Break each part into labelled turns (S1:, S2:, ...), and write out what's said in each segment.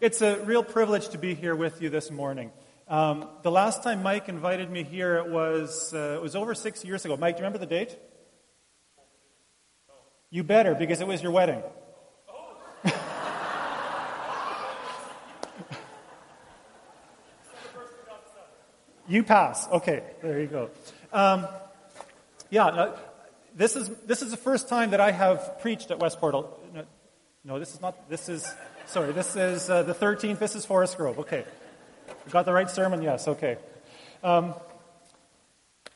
S1: It's a real privilege to be here with you this morning. Um, the last time Mike invited me here, it was, uh, it was over six years ago. Mike, do you remember the date? You better, because it was your wedding. you pass. Okay, there you go. Um, yeah, this is, this is the first time that I have preached at Westport. No, this is not, this is, sorry, this is uh, the 13th. This is Forest Grove. Okay. Got the right sermon? Yes, okay. Um,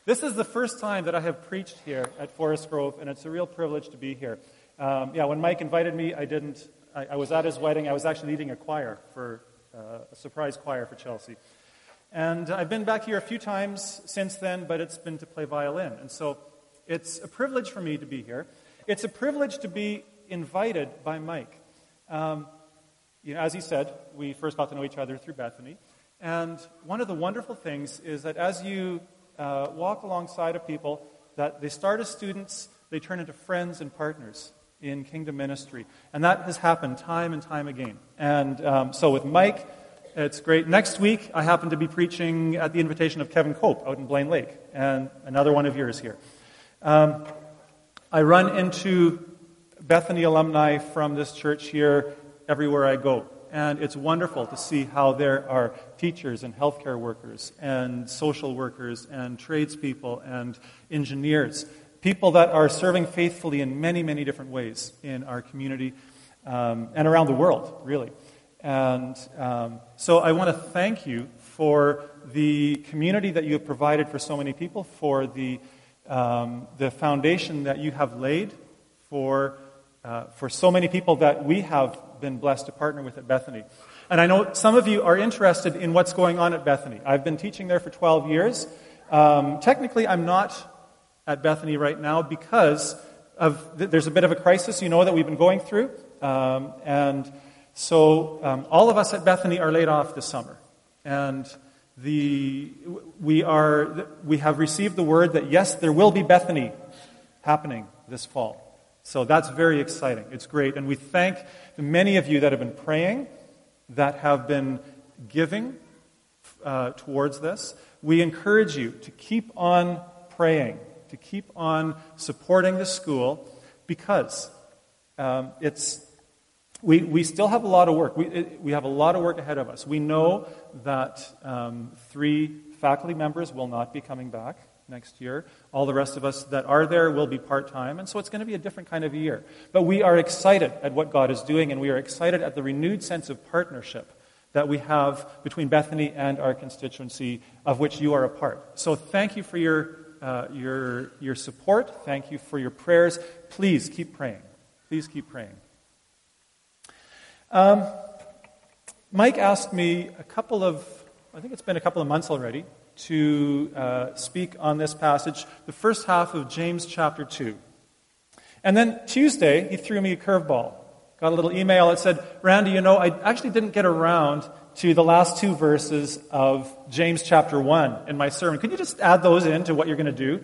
S1: this is the first time that I have preached here at Forest Grove, and it's a real privilege to be here. Um, yeah, when Mike invited me, I didn't, I, I, was at his wedding. I was actually leading a choir for, uh, a surprise choir for Chelsea. And I've been back here a few times since then, but it's been to play violin. And so it's a privilege for me to be here. It's a privilege to be invited by Mike. Um, you know, as he said, we first got to know each other through Bethany. And one of the wonderful things is that as you uh, walk alongside of people, that they start as students, they turn into friends and partners in kingdom ministry. And that has happened time and time again. And um, so with Mike, it's great. Next week, I happen to be preaching at the invitation of Kevin Cope out in Blaine Lake, and another one of yours here. Um, I run into Bethany alumni from this church here everywhere I go. And it's wonderful to see how there are teachers and healthcare workers and social workers and tradespeople and engineers, people that are serving faithfully in many, many different ways in our community um, and around the world, really. And um, so I want to thank you for the community that you have provided for so many people, for the um, the foundation that you have laid for, uh, for so many people that we have been blessed to partner with at Bethany. And I know some of you are interested in what's going on at Bethany. I've been teaching there for 12 years. Um, technically, I'm not at Bethany right now because of there's a bit of a crisis, you know, that we've been going through. Um, and so um, all of us at Bethany are laid off this summer. And the, we, are, we have received the word that yes, there will be Bethany happening this fall. So that's very exciting. It's great. And we thank many of you that have been praying, that have been giving uh, towards this. We encourage you to keep on praying, to keep on supporting the school, because um, it's, we, we still have a lot of work. We, it, we have a lot of work ahead of us. We know that um, three faculty members will not be coming back next year. All the rest of us that are there will be part time, and so it's going to be a different kind of year. But we are excited at what God is doing, and we are excited at the renewed sense of partnership that we have between Bethany and our constituency, of which you are a part. So thank you for your, uh, your, your support. Thank you for your prayers. Please keep praying. Please keep praying. Um, Mike asked me a couple of, I think it's been a couple of months already, to uh, speak on this passage, the first half of James chapter 2. And then Tuesday, he threw me a curveball. Got a little email that said, Randy, you know, I actually didn't get around to the last two verses of James chapter 1 in my sermon. Could you just add those in to what you're going to do?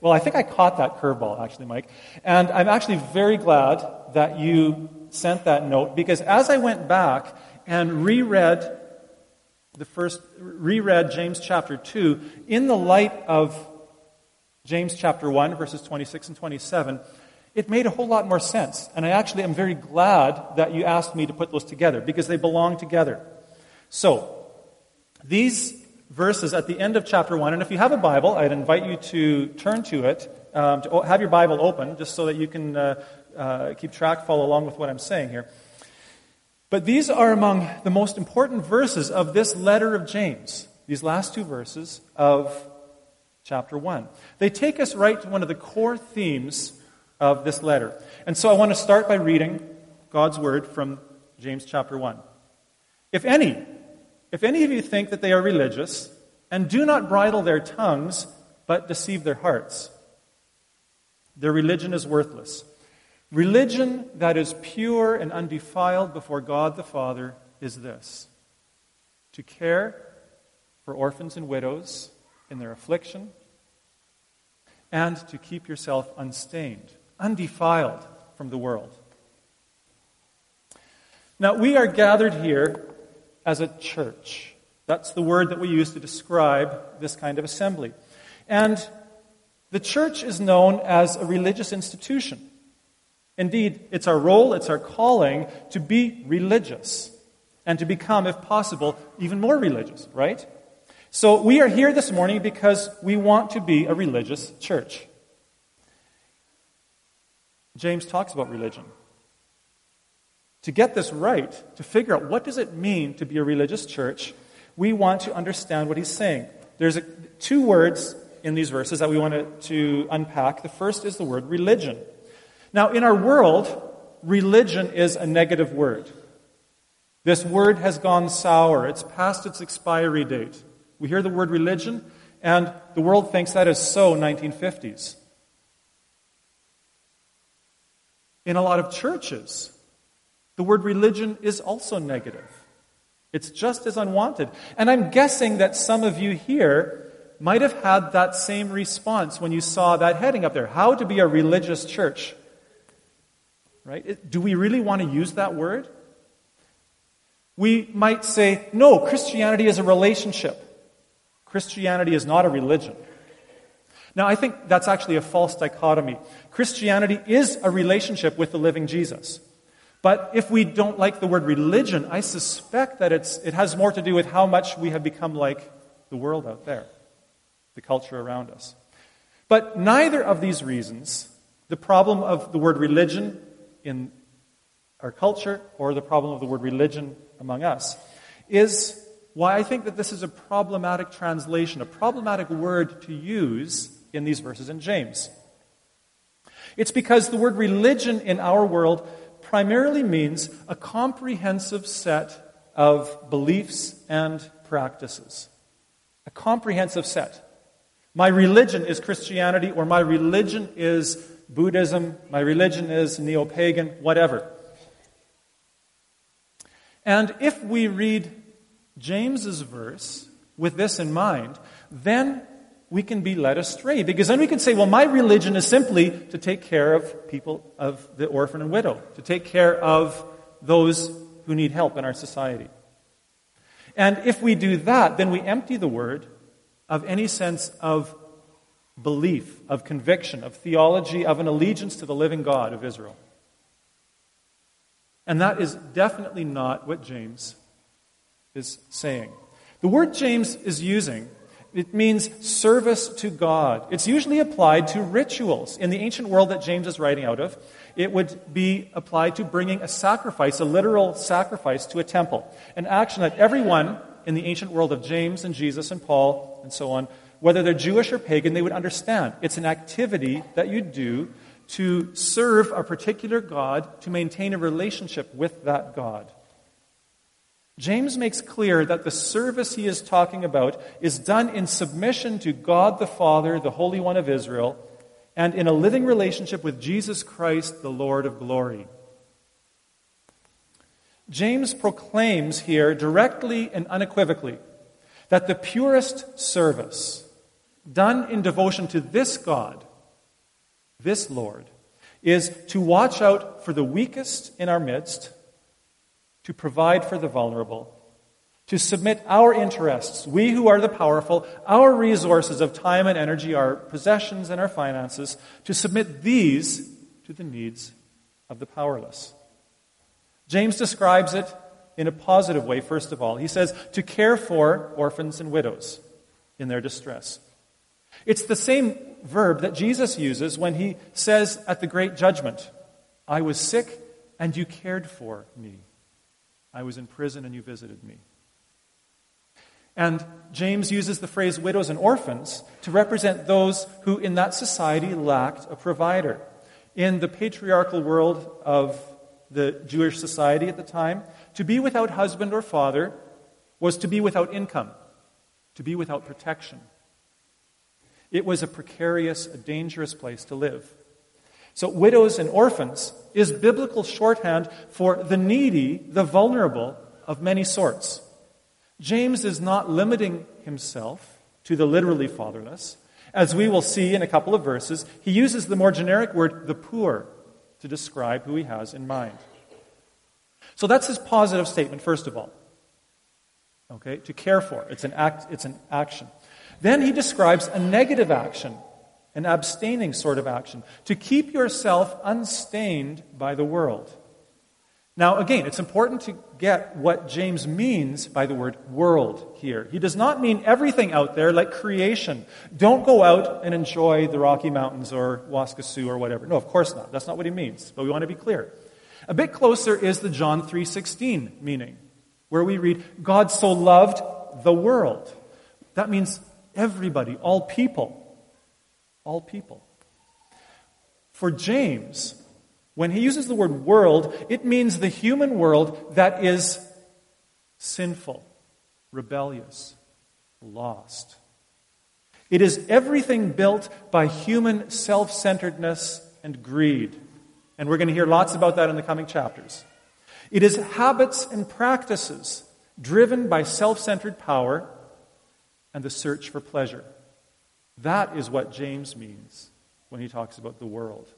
S1: Well, I think I caught that curveball, actually, Mike. And I'm actually very glad that you sent that note because as I went back and reread the first, reread James chapter 2 in the light of James chapter 1, verses 26 and 27, it made a whole lot more sense. And I actually am very glad that you asked me to put those together because they belong together. So, these verses at the end of chapter 1, and if you have a Bible, I'd invite you to turn to it, um, to have your Bible open, just so that you can uh, uh, keep track, follow along with what I'm saying here. But these are among the most important verses of this letter of James, these last two verses of chapter 1. They take us right to one of the core themes of this letter. And so I want to start by reading God's word from James chapter 1. If any, if any of you think that they are religious and do not bridle their tongues but deceive their hearts, their religion is worthless. Religion that is pure and undefiled before God the Father is this to care for orphans and widows in their affliction, and to keep yourself unstained, undefiled from the world. Now, we are gathered here as a church. That's the word that we use to describe this kind of assembly. And the church is known as a religious institution. Indeed, it's our role, it's our calling to be religious and to become, if possible, even more religious, right? So we are here this morning because we want to be a religious church. James talks about religion. To get this right, to figure out what does it mean to be a religious church, we want to understand what he's saying. There's a, two words in these verses that we want to, to unpack. The first is the word religion. Now, in our world, religion is a negative word. This word has gone sour. It's past its expiry date. We hear the word religion, and the world thinks that is so 1950s. In a lot of churches, the word religion is also negative. It's just as unwanted. And I'm guessing that some of you here might have had that same response when you saw that heading up there. How to be a religious church. Right? Do we really want to use that word? We might say, no, Christianity is a relationship. Christianity is not a religion. Now, I think that's actually a false dichotomy. Christianity is a relationship with the living Jesus. But if we don't like the word religion, I suspect that it's, it has more to do with how much we have become like the world out there, the culture around us. But neither of these reasons, the problem of the word religion in our culture or the problem of the word religion among us, is why I think that this is a problematic translation, a problematic word to use in these verses in James. It's because the word religion in our world primarily means a comprehensive set of beliefs and practices. A comprehensive set. My religion is Christianity, or my religion is Buddhism, my religion is neo pagan, whatever. And if we read James's verse with this in mind, then we can be led astray. Because then we can say, well, my religion is simply to take care of people, of the orphan and widow, to take care of those who need help in our society. And if we do that, then we empty the word of any sense of belief, of conviction, of theology, of an allegiance to the living God of Israel. And that is definitely not what James is saying. The word James is using it means service to God. It's usually applied to rituals. In the ancient world that James is writing out of, it would be applied to bringing a sacrifice, a literal sacrifice to a temple. An action that everyone in the ancient world of James and Jesus and Paul and so on, whether they're Jewish or pagan, they would understand. It's an activity that you do to serve a particular God, to maintain a relationship with that God. James makes clear that the service he is talking about is done in submission to God the Father, the Holy One of Israel, and in a living relationship with Jesus Christ, the Lord of glory. James proclaims here directly and unequivocally that the purest service done in devotion to this God, this Lord, is to watch out for the weakest in our midst to provide for the vulnerable, to submit our interests, we who are the powerful, our resources of time and energy, our possessions and our finances, to submit these to the needs of the powerless. James describes it in a positive way, first of all. He says, to care for orphans and widows in their distress. It's the same verb that Jesus uses when he says at the great judgment, I was sick and you cared for me. I was in prison and you visited me. And James uses the phrase widows and orphans to represent those who in that society lacked a provider. In the patriarchal world of the Jewish society at the time, to be without husband or father was to be without income, to be without protection. It was a precarious, a dangerous place to live. So, widows and orphans is biblical shorthand for the needy, the vulnerable of many sorts. James is not limiting himself to the literally fatherless. As we will see in a couple of verses, he uses the more generic word, the poor, to describe who he has in mind. So that's his positive statement, first of all. Okay, to care for. It's an act, it's an action. Then he describes a negative action, an abstaining sort of action, to keep yourself unstained by the world. Now, again, it's important to get what James means by the word world here. He does not mean everything out there like creation. Don't go out and enjoy the Rocky Mountains or Waskesiu or whatever. No, of course not. That's not what he means. But we want to be clear. A bit closer is the John 3:16 meaning, where we read, God so loved the world. That means everybody, all people. All people. For James, when he uses the word world, it means the human world that is sinful, rebellious, lost. It is everything built by human self centeredness and greed. And we're going to hear lots about that in the coming chapters. It is habits and practices driven by self centered power and the search for pleasure. That is what James means when he talks about the world.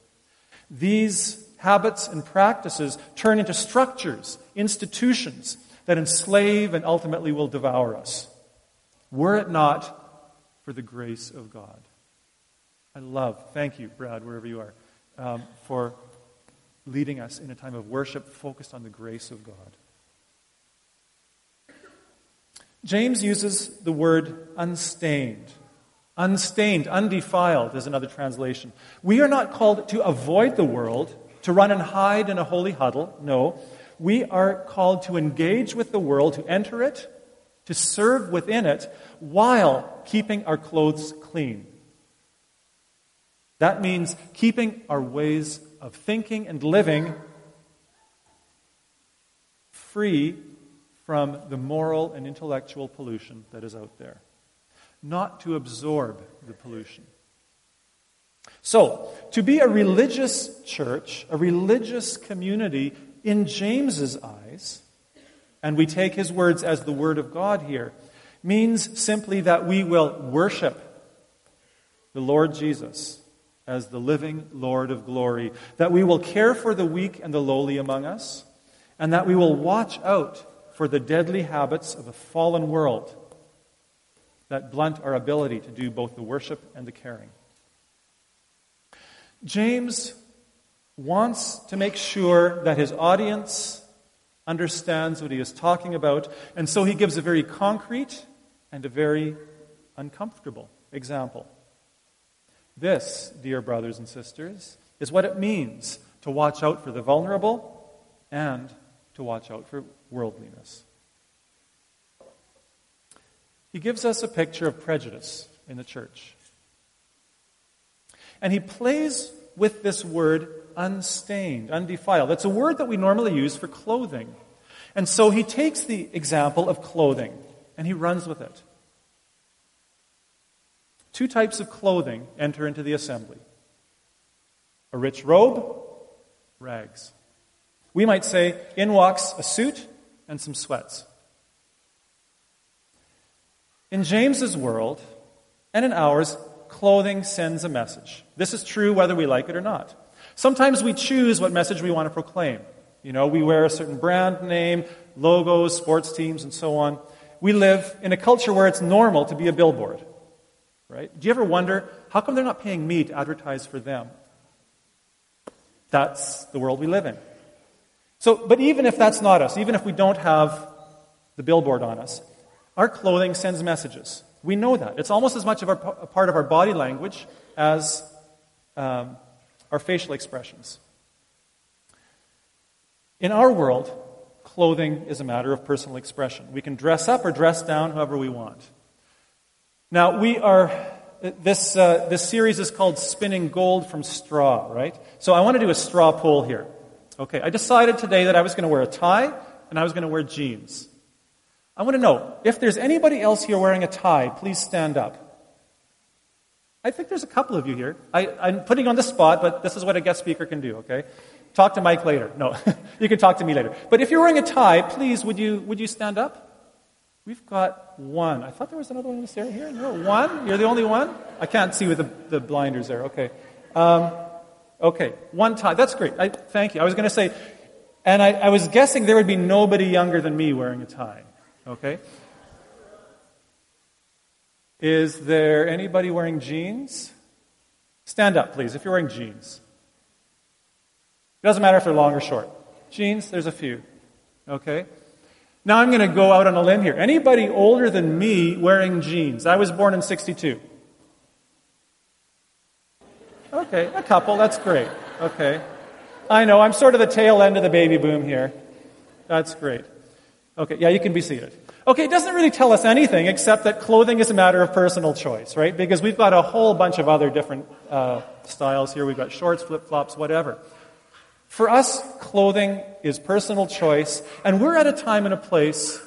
S1: These habits and practices turn into structures, institutions that enslave and ultimately will devour us. Were it not for the grace of God. I love, thank you, Brad, wherever you are, um, for leading us in a time of worship focused on the grace of God. James uses the word unstained. Unstained, undefiled is another translation. We are not called to avoid the world, to run and hide in a holy huddle. No. We are called to engage with the world, to enter it, to serve within it, while keeping our clothes clean. That means keeping our ways of thinking and living free from the moral and intellectual pollution that is out there, not to absorb the pollution. So, to be a religious church, a religious community in James's eyes, and we take his words as the word of God here, means simply that we will worship the Lord Jesus as the living Lord of glory, that we will care for the weak and the lowly among us, and that we will watch out for the deadly habits of a fallen world that blunt our ability to do both the worship and the caring. James wants to make sure that his audience understands what he is talking about, and so he gives a very concrete and a very uncomfortable example. This, dear brothers and sisters, is what it means to watch out for the vulnerable and to watch out for worldliness. He gives us a picture of prejudice in the church. And he plays with this word unstained, undefiled. That's a word that we normally use for clothing. And so he takes the example of clothing and he runs with it. Two types of clothing enter into the assembly a rich robe, rags. We might say, in walks a suit and some sweats. In James's world and in ours, clothing sends a message. This is true whether we like it or not. Sometimes we choose what message we want to proclaim. You know, we wear a certain brand name, logos, sports teams, and so on. We live in a culture where it's normal to be a billboard. Right? Do you ever wonder, how come they're not paying me to advertise for them? That's the world we live in. So, but even if that's not us, even if we don't have the billboard on us, our clothing sends messages. We know that. It's almost as much of our, a part of our body language as um, our facial expressions. In our world, clothing is a matter of personal expression. We can dress up or dress down however we want. Now, we are, this, uh, this series is called Spinning Gold from Straw, right? So I want to do a straw poll here. Okay, I decided today that I was going to wear a tie and I was going to wear jeans. I want to know if there's anybody else here wearing a tie, please stand up. I think there's a couple of you here. I, am putting on the spot, but this is what a guest speaker can do, okay? Talk to Mike later. No, you can talk to me later. But if you're wearing a tie, please, would you, would you stand up? We've got one. I thought there was another one in this area here. No, one? You're the only one? I can't see with the, the blinders there. Okay. Um, Okay, one tie. That's great. I, thank you. I was going to say, And I, I was guessing there would be nobody younger than me wearing a tie. Okay? Is there anybody wearing jeans? Stand up, please, if you're wearing jeans. It doesn't matter if they're long or short. Jeans, there's a few. Okay? Now I'm going to go out on a limb here. Anybody older than me wearing jeans? I was born in 62. Okay, a couple, that's great. Okay. I know, I'm sort of the tail end of the baby boom here. That's great. Okay, yeah, you can be seated. Okay, it doesn't really tell us anything except that clothing is a matter of personal choice, right? Because we've got a whole bunch of other different uh, styles here. We've got shorts, flip flops, whatever. For us, clothing is personal choice, and we're at a time and a place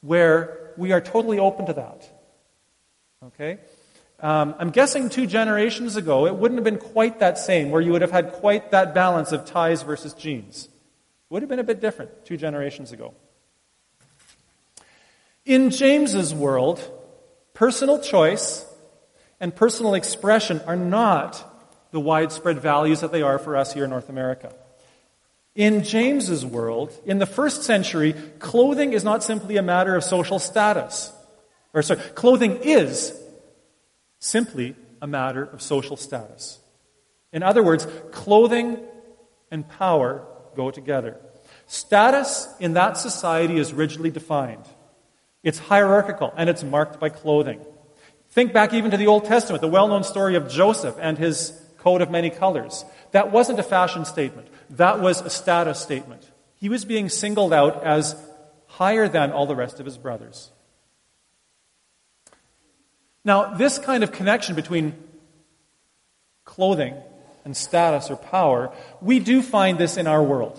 S1: where we are totally open to that. Okay? Um, I'm guessing two generations ago, it wouldn't have been quite that same, where you would have had quite that balance of ties versus jeans. It would have been a bit different two generations ago. In James's world, personal choice and personal expression are not the widespread values that they are for us here in North America. In James's world, in the first century, clothing is not simply a matter of social status. Or sorry, clothing is simply a matter of social status. In other words, clothing and power go together. Status in that society is rigidly defined. It's hierarchical and it's marked by clothing. Think back even to the Old Testament, the well known story of Joseph and his coat of many colors. That wasn't a fashion statement, that was a status statement. He was being singled out as higher than all the rest of his brothers. Now, this kind of connection between clothing and status or power, we do find this in our world.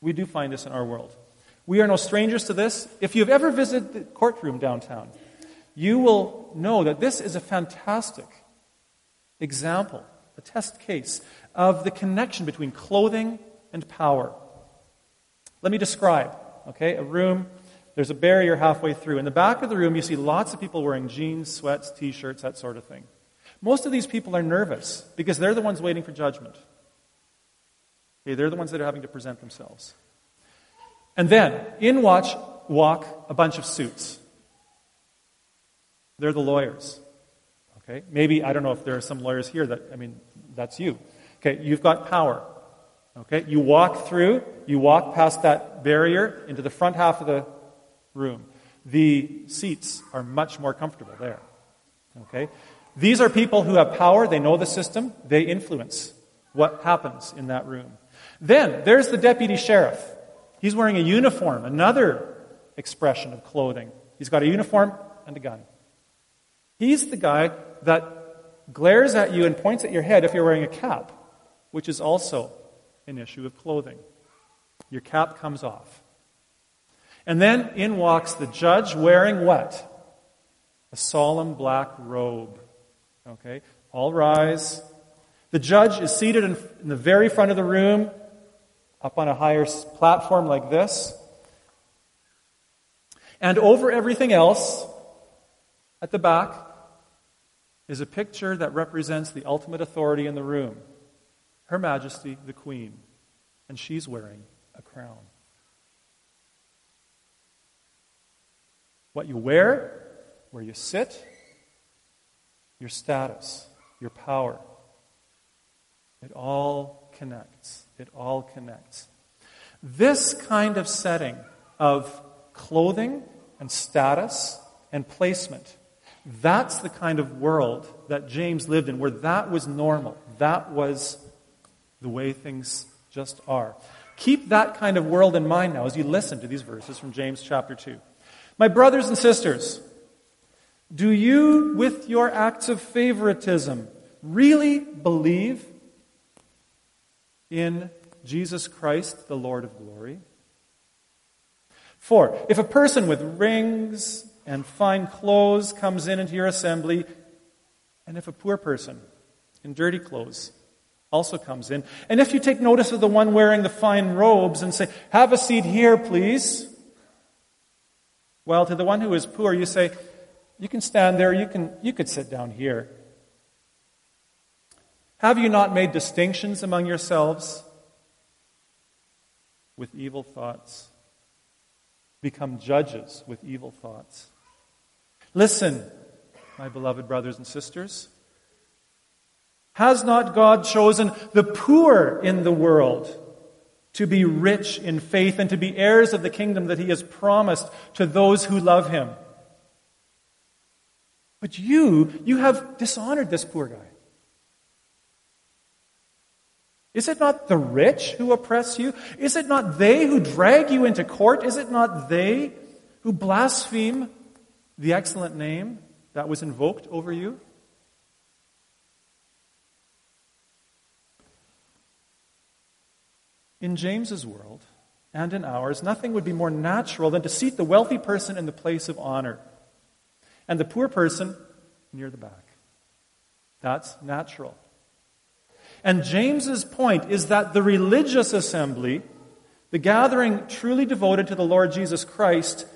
S1: We do find this in our world. We are no strangers to this. If you've ever visited the courtroom downtown, you will know that this is a fantastic example, a test case of the connection between clothing and power. Let me describe, okay, a room there's a barrier halfway through. In the back of the room, you see lots of people wearing jeans, sweats, t shirts, that sort of thing. Most of these people are nervous because they're the ones waiting for judgment. Okay, they're the ones that are having to present themselves. And then, in watch, walk a bunch of suits. They're the lawyers. Okay? Maybe, I don't know if there are some lawyers here that, I mean, that's you. Okay, you've got power. Okay, you walk through, you walk past that barrier into the front half of the room. The seats are much more comfortable there. Okay? These are people who have power, they know the system, they influence what happens in that room. Then there's the deputy sheriff. He's wearing a uniform, another expression of clothing. He's got a uniform and a gun. He's the guy that glares at you and points at your head if you're wearing a cap, which is also an issue of clothing. Your cap comes off. And then in walks the judge wearing what? A solemn black robe. Okay? All rise. The judge is seated in, in the very front of the room, up on a higher platform like this. And over everything else, at the back, is a picture that represents the ultimate authority in the room Her Majesty, the Queen. And she's wearing a crown. What you wear, where you sit, your status, your power. It all connects. It all connects. This kind of setting of clothing and status and placement, that's the kind of world that James lived in, where that was normal. That was the way things just are. Keep that kind of world in mind now as you listen to these verses from James chapter 2. My brothers and sisters, do you, with your acts of favoritism, really believe in Jesus Christ, the Lord of glory? For if a person with rings and fine clothes comes in into your assembly, and if a poor person in dirty clothes also comes in, and if you take notice of the one wearing the fine robes and say, Have a seat here, please, well, to the one who is poor, you say, You can stand there, you, can, you could sit down here. Have you not made distinctions among yourselves? with evil thoughts, become judges with evil thoughts. Listen, my beloved brothers and sisters. Has not God chosen the poor in the world to be rich in faith and to be heirs of the kingdom that he has promised to those who love him? But you, you have dishonored this poor guy. Is it not the rich who oppress you? Is it not they who drag you into court? Is it not they who blaspheme the excellent name that was invoked over you? In James's world and in ours, nothing would be more natural than to seat the wealthy person in the place of honor and the poor person near the back. That's natural. And James's point is that the religious assembly, the gathering truly devoted to the Lord Jesus Christ,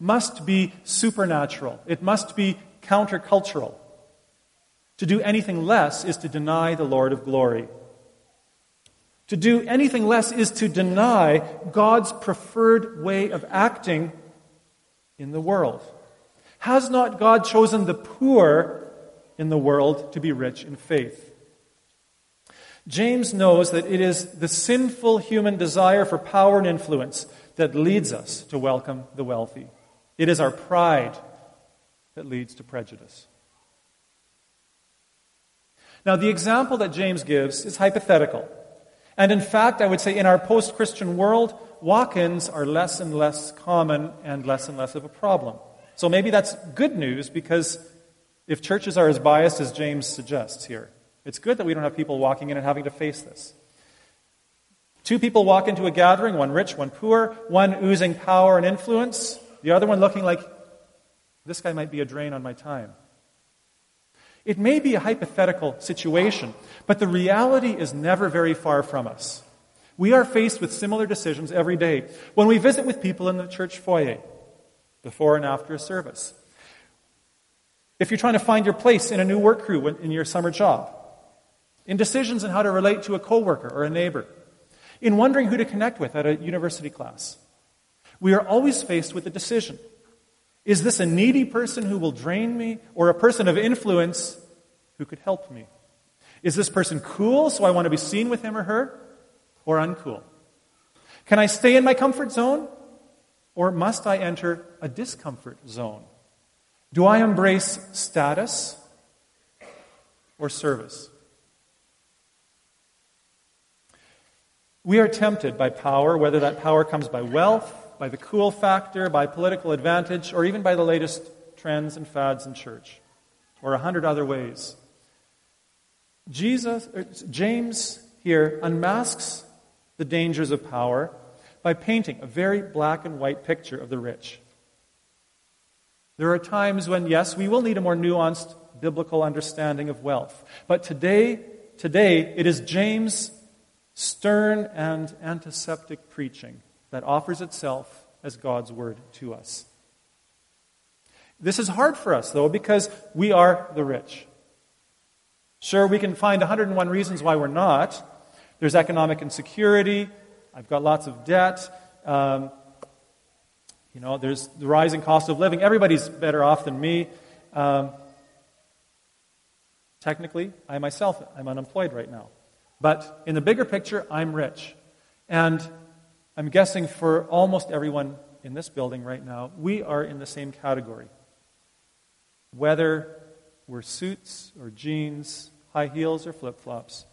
S1: must be supernatural. It must be countercultural. To do anything less is to deny the Lord of glory. To do anything less is to deny God's preferred way of acting in the world. Has not God chosen the poor in the world to be rich in faith? James knows that it is the sinful human desire for power and influence that leads us to welcome the wealthy. It is our pride that leads to prejudice. Now, the example that James gives is hypothetical. And in fact, I would say in our post Christian world, walk ins are less and less common and less and less of a problem. So maybe that's good news because if churches are as biased as James suggests here, it's good that we don't have people walking in and having to face this. Two people walk into a gathering, one rich, one poor, one oozing power and influence, the other one looking like, this guy might be a drain on my time. It may be a hypothetical situation, but the reality is never very far from us. We are faced with similar decisions every day when we visit with people in the church foyer, before and after a service. If you're trying to find your place in a new work crew in your summer job, in decisions on how to relate to a coworker or a neighbor, in wondering who to connect with at a university class. We are always faced with a decision. Is this a needy person who will drain me, or a person of influence who could help me? Is this person cool, so I want to be seen with him or her, or uncool? Can I stay in my comfort zone, or must I enter a discomfort zone? Do I embrace status or service? We are tempted by power, whether that power comes by wealth, by the cool factor, by political advantage, or even by the latest trends and fads in church, or a hundred other ways. Jesus, er, James here unmasks the dangers of power by painting a very black and white picture of the rich. There are times when, yes, we will need a more nuanced biblical understanding of wealth. But today, today, it is James' stern and antiseptic preaching that offers itself as God's word to us. This is hard for us, though, because we are the rich. Sure, we can find 101 reasons why we're not. There's economic insecurity. I've got lots of debt. Um, you know, there's the rising cost of living. Everybody's better off than me. Um, technically, I myself, I'm unemployed right now. But in the bigger picture, I'm rich. And I'm guessing for almost everyone in this building right now, we are in the same category. Whether we're suits or jeans, high heels or flip flops,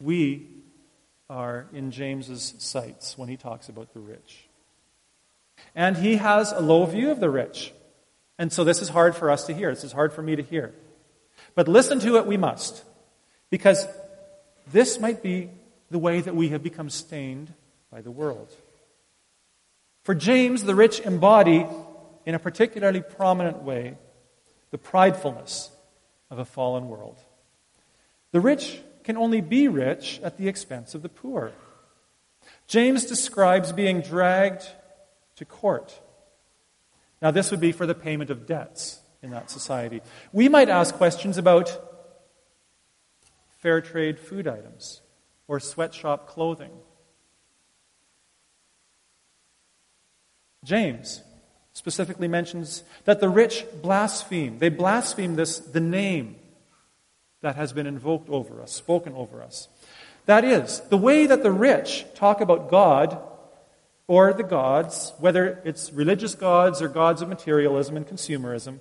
S1: we are in James's sights when he talks about the rich. And he has a low view of the rich. And so this is hard for us to hear. This is hard for me to hear. But listen to it we must. Because this might be the way that we have become stained by the world. For James, the rich embody, in a particularly prominent way, the pridefulness of a fallen world. The rich can only be rich at the expense of the poor. James describes being dragged to court. Now, this would be for the payment of debts in that society. We might ask questions about fair trade food items or sweatshop clothing. James specifically mentions that the rich blaspheme. They blaspheme this, the name that has been invoked over us, spoken over us. That is, the way that the rich talk about God or the gods, whether it's religious gods or gods of materialism and consumerism,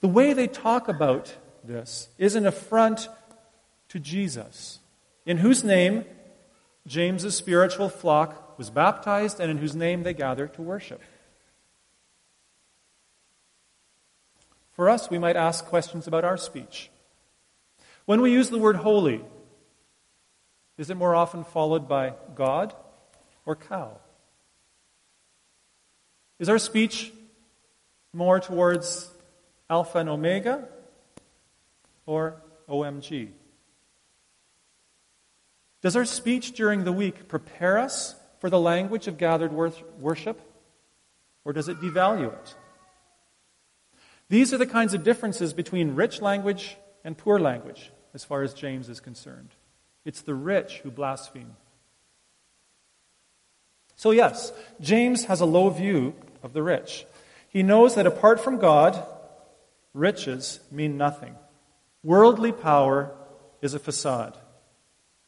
S1: the way they talk about this is an affront to Jesus in whose name James's spiritual flock was baptized and in whose name they gather to worship. For us, we might ask questions about our speech. When we use the word holy, is it more often followed by God or cow? Is our speech more towards Alpha and Omega or OMG? Does our speech during the week prepare us for the language of gathered worship or does it devalue it? These are the kinds of differences between rich language and poor language, as far as James is concerned. It's the rich who blaspheme. So, yes, James has a low view of the rich. He knows that apart from God, riches mean nothing. Worldly power is a facade.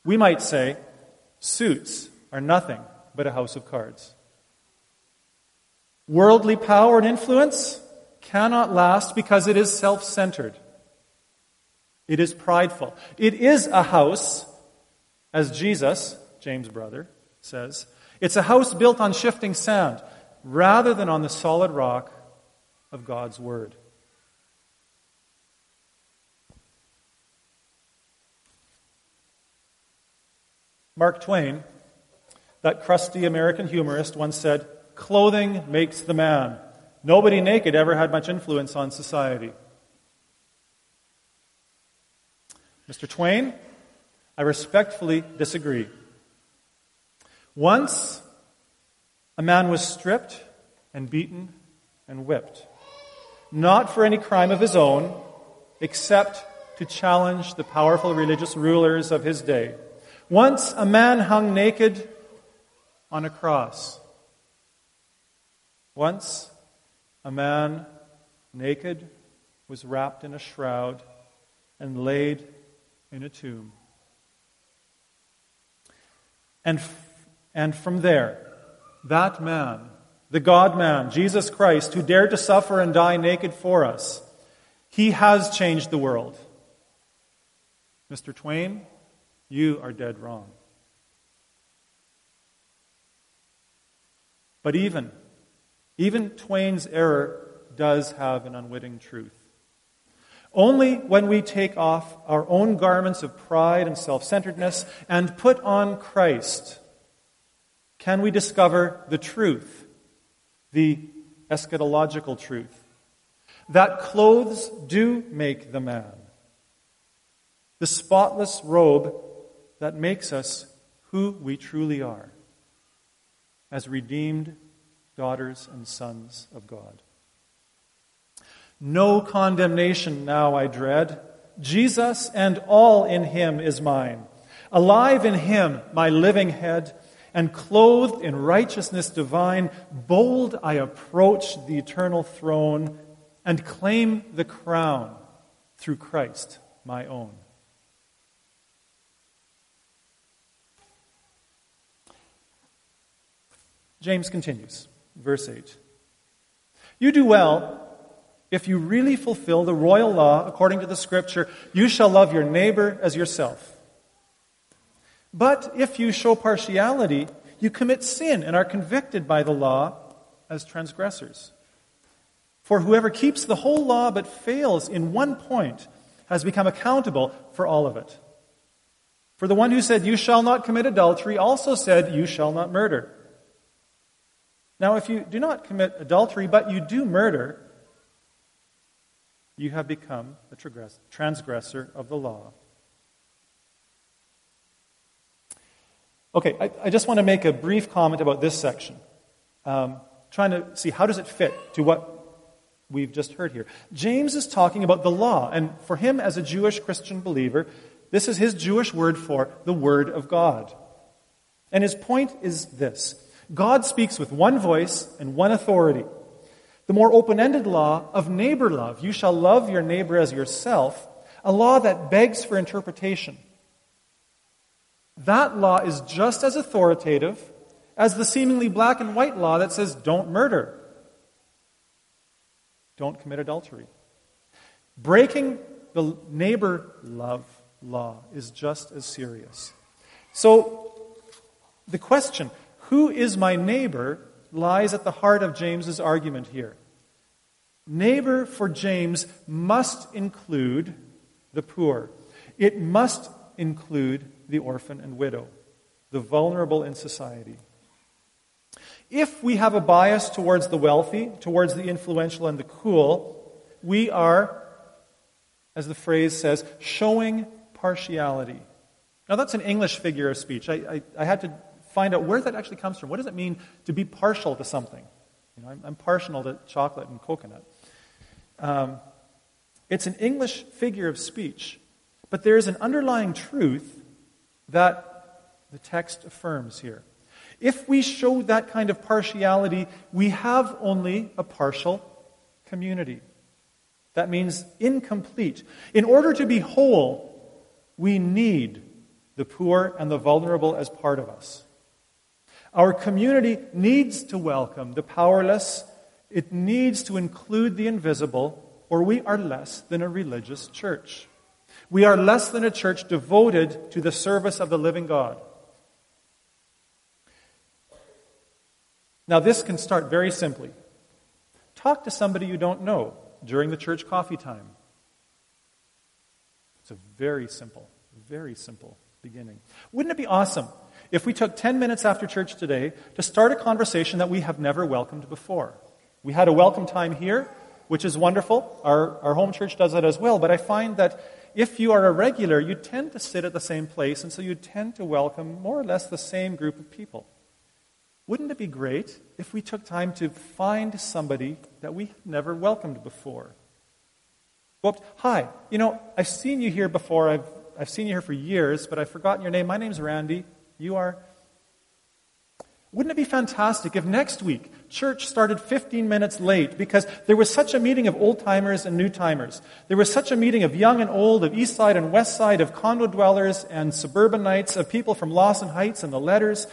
S1: We might say, suits are nothing but a house of cards. Worldly power and influence cannot last because it is self centered. It is prideful. It is a house, as Jesus, James' brother, says. It's a house built on shifting sand rather than on the solid rock of God's Word. Mark Twain, that crusty American humorist, once said, Clothing makes the man. Nobody naked ever had much influence on society. Mr. Twain, I respectfully disagree. Once, a man was stripped and beaten and whipped, not for any crime of his own, except to challenge the powerful religious rulers of his day. Once, a man hung naked on a cross. Once, a man, naked, was wrapped in a shroud and laid in a tomb. And, and from there, that man, the God man, Jesus Christ, who dared to suffer and die naked for us, he has changed the world. Mr. Twain, you are dead wrong. But even even Twain's error does have an unwitting truth. Only when we take off our own garments of pride and self centeredness and put on Christ can we discover the truth, the eschatological truth, that clothes do make the man, the spotless robe that makes us who we truly are as redeemed daughters and sons of God. No condemnation now I dread. Jesus and all in him is mine. Alive in him, my living head, and clothed in righteousness divine, bold I approach the eternal throne and claim the crown through Christ, my own. James continues. Verse 8. You do well if you really fulfill the royal law according to the scripture, you shall love your neighbor as yourself. But if you show partiality, you commit sin and are convicted by the law as transgressors. For whoever keeps the whole law but fails in one point has become accountable for all of it. For the one who said, You shall not commit adultery, also said, You shall not murder. Now, if you do not commit adultery, but you do murder, you have become a transgressor of the law. Okay, I, I just want to make a brief comment about this section, um, trying to see how does it fit to what we've just heard here. James is talking about the law, and for him as a Jewish Christian believer, this is his Jewish word for the Word of God. And his point is this God speaks with one voice and one authority. The more open ended law of neighbor love, you shall love your neighbor as yourself, a law that begs for interpretation. That law is just as authoritative as the seemingly black and white law that says don't murder, don't commit adultery. Breaking the neighbor love law is just as serious. So, the question, who is my neighbor, lies at the heart of James's argument here. Neighbor for James must include the poor. It must include the orphan and widow, the vulnerable in society. If we have a bias towards the wealthy, towards the influential and the cool, we are, as the phrase says, showing partiality. Now, that's an English figure of speech. I, I, I, had to find out where that actually comes from. What does it mean to be partial to something? You know, I'm, I'm partial to chocolate and coconut. Um, it's an English figure of speech, but there is an underlying truth that the text affirms here. If we show that kind of partiality, we have only a partial community. That means incomplete. In order to be whole, we need the poor and the vulnerable as part of us. Our community needs to welcome the powerless, it needs to include the invisible, or we are less than a religious church. We are less than a church devoted to the service of the living God. Now, this can start very simply. Talk to somebody you don't know during the church coffee time. It's a very simple, very simple beginning. Wouldn't it be awesome if we took 10 minutes after church today to start a conversation that we have never welcomed before? We had a welcome time here, which is wonderful. Our, our home church does that as well. But I find that if you are a regular, you tend to sit at the same place, and so you tend to welcome more or less the same group of people. Wouldn't it be great if we took time to find somebody that we have never welcomed before? Well, hi, you know, I've seen you here before. I've, I've seen you here for years, but I've forgotten your name. My name's Randy. You are? Wouldn't it be fantastic if next week church started 15 minutes late because there was such a meeting of old timers and new timers? There was such a meeting of young and old, of east side and west side, of condo dwellers and suburbanites, of people from Lawson Heights and the letters.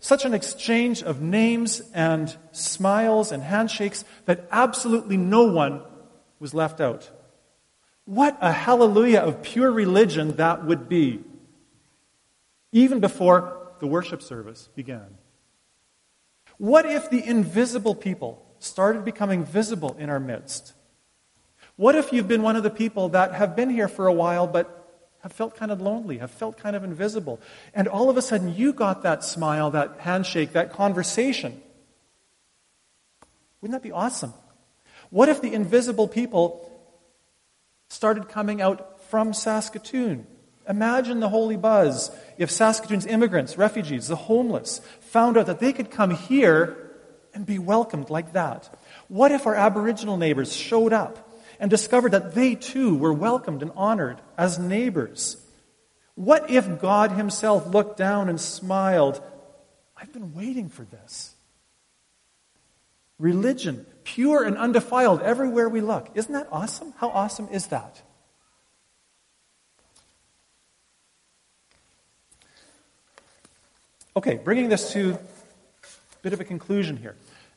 S1: Such an exchange of names and smiles and handshakes that absolutely no one was left out. What a hallelujah of pure religion that would be, even before the worship service began. What if the invisible people started becoming visible in our midst? What if you've been one of the people that have been here for a while but have felt kind of lonely, have felt kind of invisible, and all of a sudden you got that smile, that handshake, that conversation? Wouldn't that be awesome? What if the invisible people started coming out from Saskatoon? Imagine the holy buzz if Saskatoon's immigrants, refugees, the homeless found out that they could come here and be welcomed like that. What if our Aboriginal neighbors showed up and discovered that they too were welcomed and honored as neighbors? What if God Himself looked down and smiled? I've been waiting for this. Religion, pure and undefiled everywhere we look. Isn't that awesome? How awesome is that? Okay, bringing this to a bit of a conclusion here.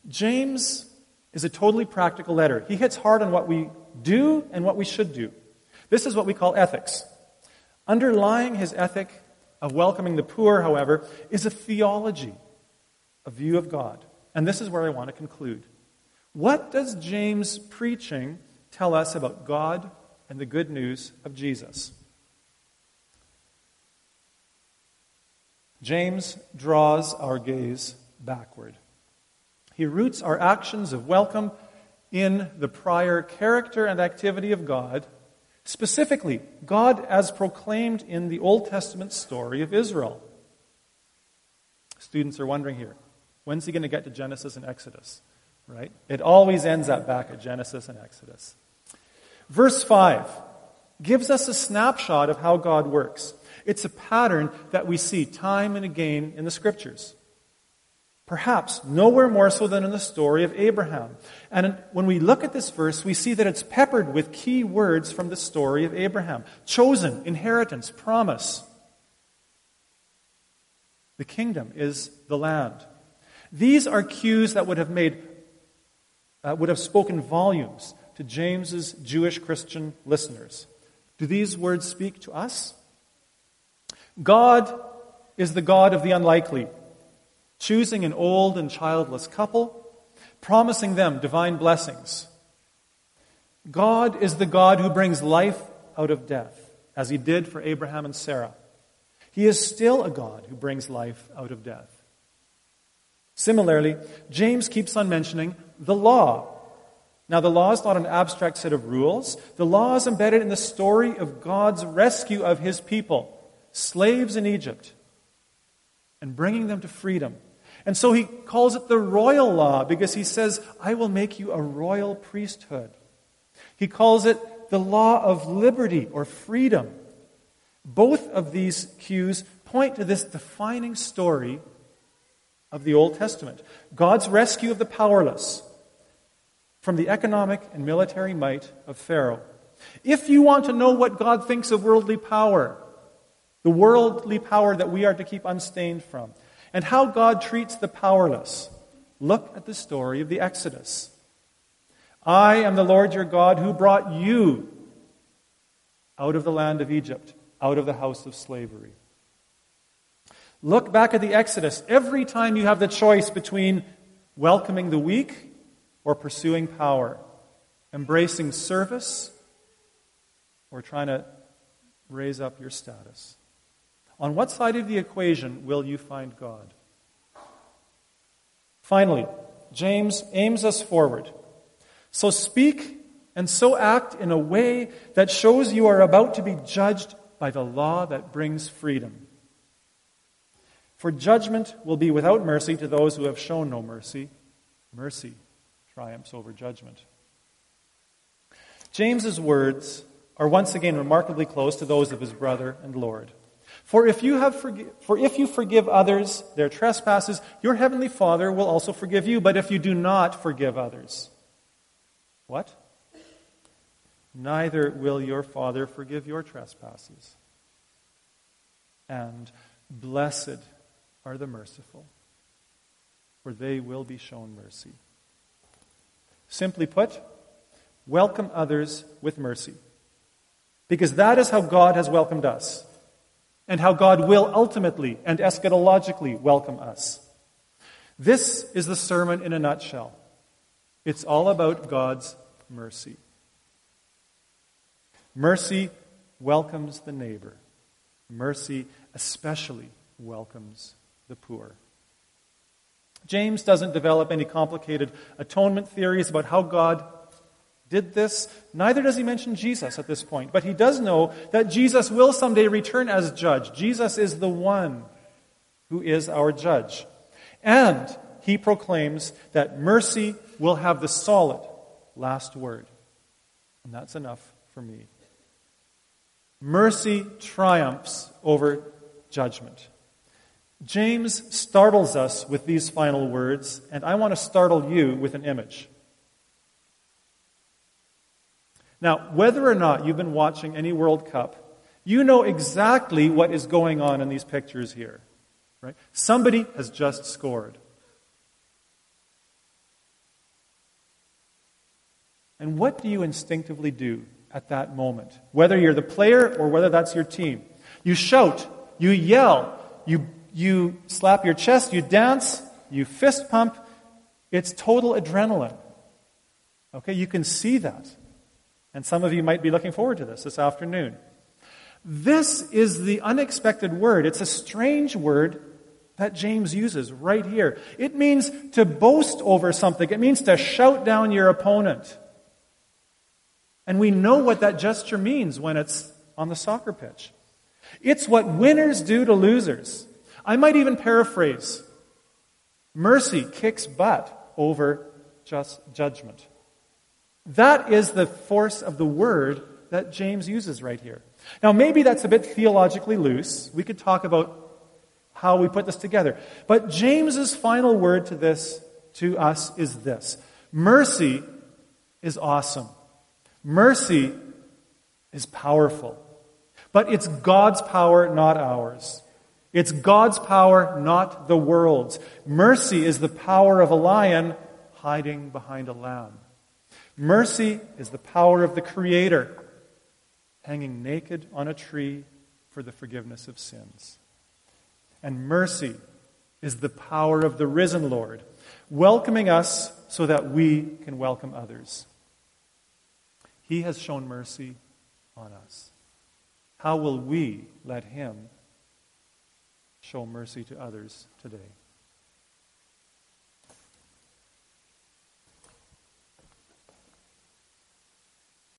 S1: James is a totally practical letter. He hits hard on what we do and what we should do. This is what we call ethics. Underlying his ethic of welcoming the poor, however, is a theology, a view of God. And this is where I want to conclude. What does James' preaching tell us about God and the good news of Jesus? James draws our gaze backward. He roots our actions of welcome in the prior character and activity of God, specifically, God as proclaimed in the Old Testament story of Israel. Students are wondering here when's he going to get to Genesis and Exodus? Right? It always ends up back at Genesis and Exodus. Verse 5 gives us a snapshot of how God works. It's a pattern that we see time and again in the scriptures. Perhaps nowhere more so than in the story of Abraham. And when we look at this verse, we see that it's peppered with key words from the story of Abraham chosen, inheritance, promise. The kingdom is the land. These are cues that would have made, uh, would have spoken volumes to James's Jewish Christian listeners. Do these words speak to us? God is the God of the unlikely, choosing an old and childless couple, promising them divine blessings. God is the God who brings life out of death, as he did for Abraham and Sarah. He is still a God who brings life out of death. Similarly, James keeps on mentioning the law. Now, the law is not an abstract set of rules. The law is embedded in the story of God's rescue of his people, slaves in Egypt, and bringing them to freedom. And so he calls it the royal law because he says, I will make you a royal priesthood. He calls it the law of liberty or freedom. Both of these cues point to this defining story of the Old Testament God's rescue of the powerless from the economic and military might of Pharaoh. If you want to know what God thinks of worldly power, the worldly power that we are to keep unstained from, and how God treats the powerless, look at the story of the Exodus. I am the Lord your God who brought you out of the land of Egypt, out of the house of slavery. Look back at the Exodus. Every time you have the choice between welcoming the weak or pursuing power, embracing service or trying to raise up your status. On what side of the equation will you find God? Finally, James aims us forward. So speak and so act in a way that shows you are about to be judged by the law that brings freedom. For judgment will be without mercy to those who have shown no mercy. Mercy triumphs over judgment. James's words are once again remarkably close to those of his brother and Lord. For if you have for if you forgive others their trespasses, your heavenly Father will also forgive you. But if you do not forgive others, what? Neither will your Father forgive your trespasses. And blessed are the merciful, for they will be shown mercy. Simply put, welcome others with mercy. Because that is how God has welcomed us, and how God will ultimately and eschatologically welcome us. This is the sermon in a nutshell. It's all about God's mercy. Mercy welcomes the neighbor. Mercy especially welcomes the poor. James doesn't develop any complicated atonement theories about how God did this. Neither does he mention Jesus at this point. But he does know that Jesus will someday return as judge. Jesus is the one who is our judge. And he proclaims that mercy will have the solid last word. And that's enough for me. Mercy triumphs over judgment. James startles us with these final words, and I want to startle you with an image. Now, whether or not you've been watching any World Cup, you know exactly what is going on in these pictures here. Right? Somebody has just scored. And what do you instinctively do at that moment? Whether you're the player or whether that's your team. You shout, you yell, you you slap your chest, you dance, you fist pump. It's total adrenaline. Okay, you can see that. And some of you might be looking forward to this this afternoon. This is the unexpected word. It's a strange word that James uses right here. It means to boast over something, it means to shout down your opponent. And we know what that gesture means when it's on the soccer pitch. It's what winners do to losers. I might even paraphrase mercy kicks butt over just judgment. That is the force of the word that James uses right here. Now, maybe that's a bit theologically loose. We could talk about how we put this together. But James's final word to this, to us, is this mercy is awesome. Mercy is powerful. But it's God's power, not ours. It's God's power, not the world's. Mercy is the power of a lion hiding behind a lamb. Mercy is the power of the Creator hanging naked on a tree for the forgiveness of sins. And mercy is the power of the risen Lord, welcoming us so that we can welcome others. He has shown mercy on us. How will we let Him show mercy to others today?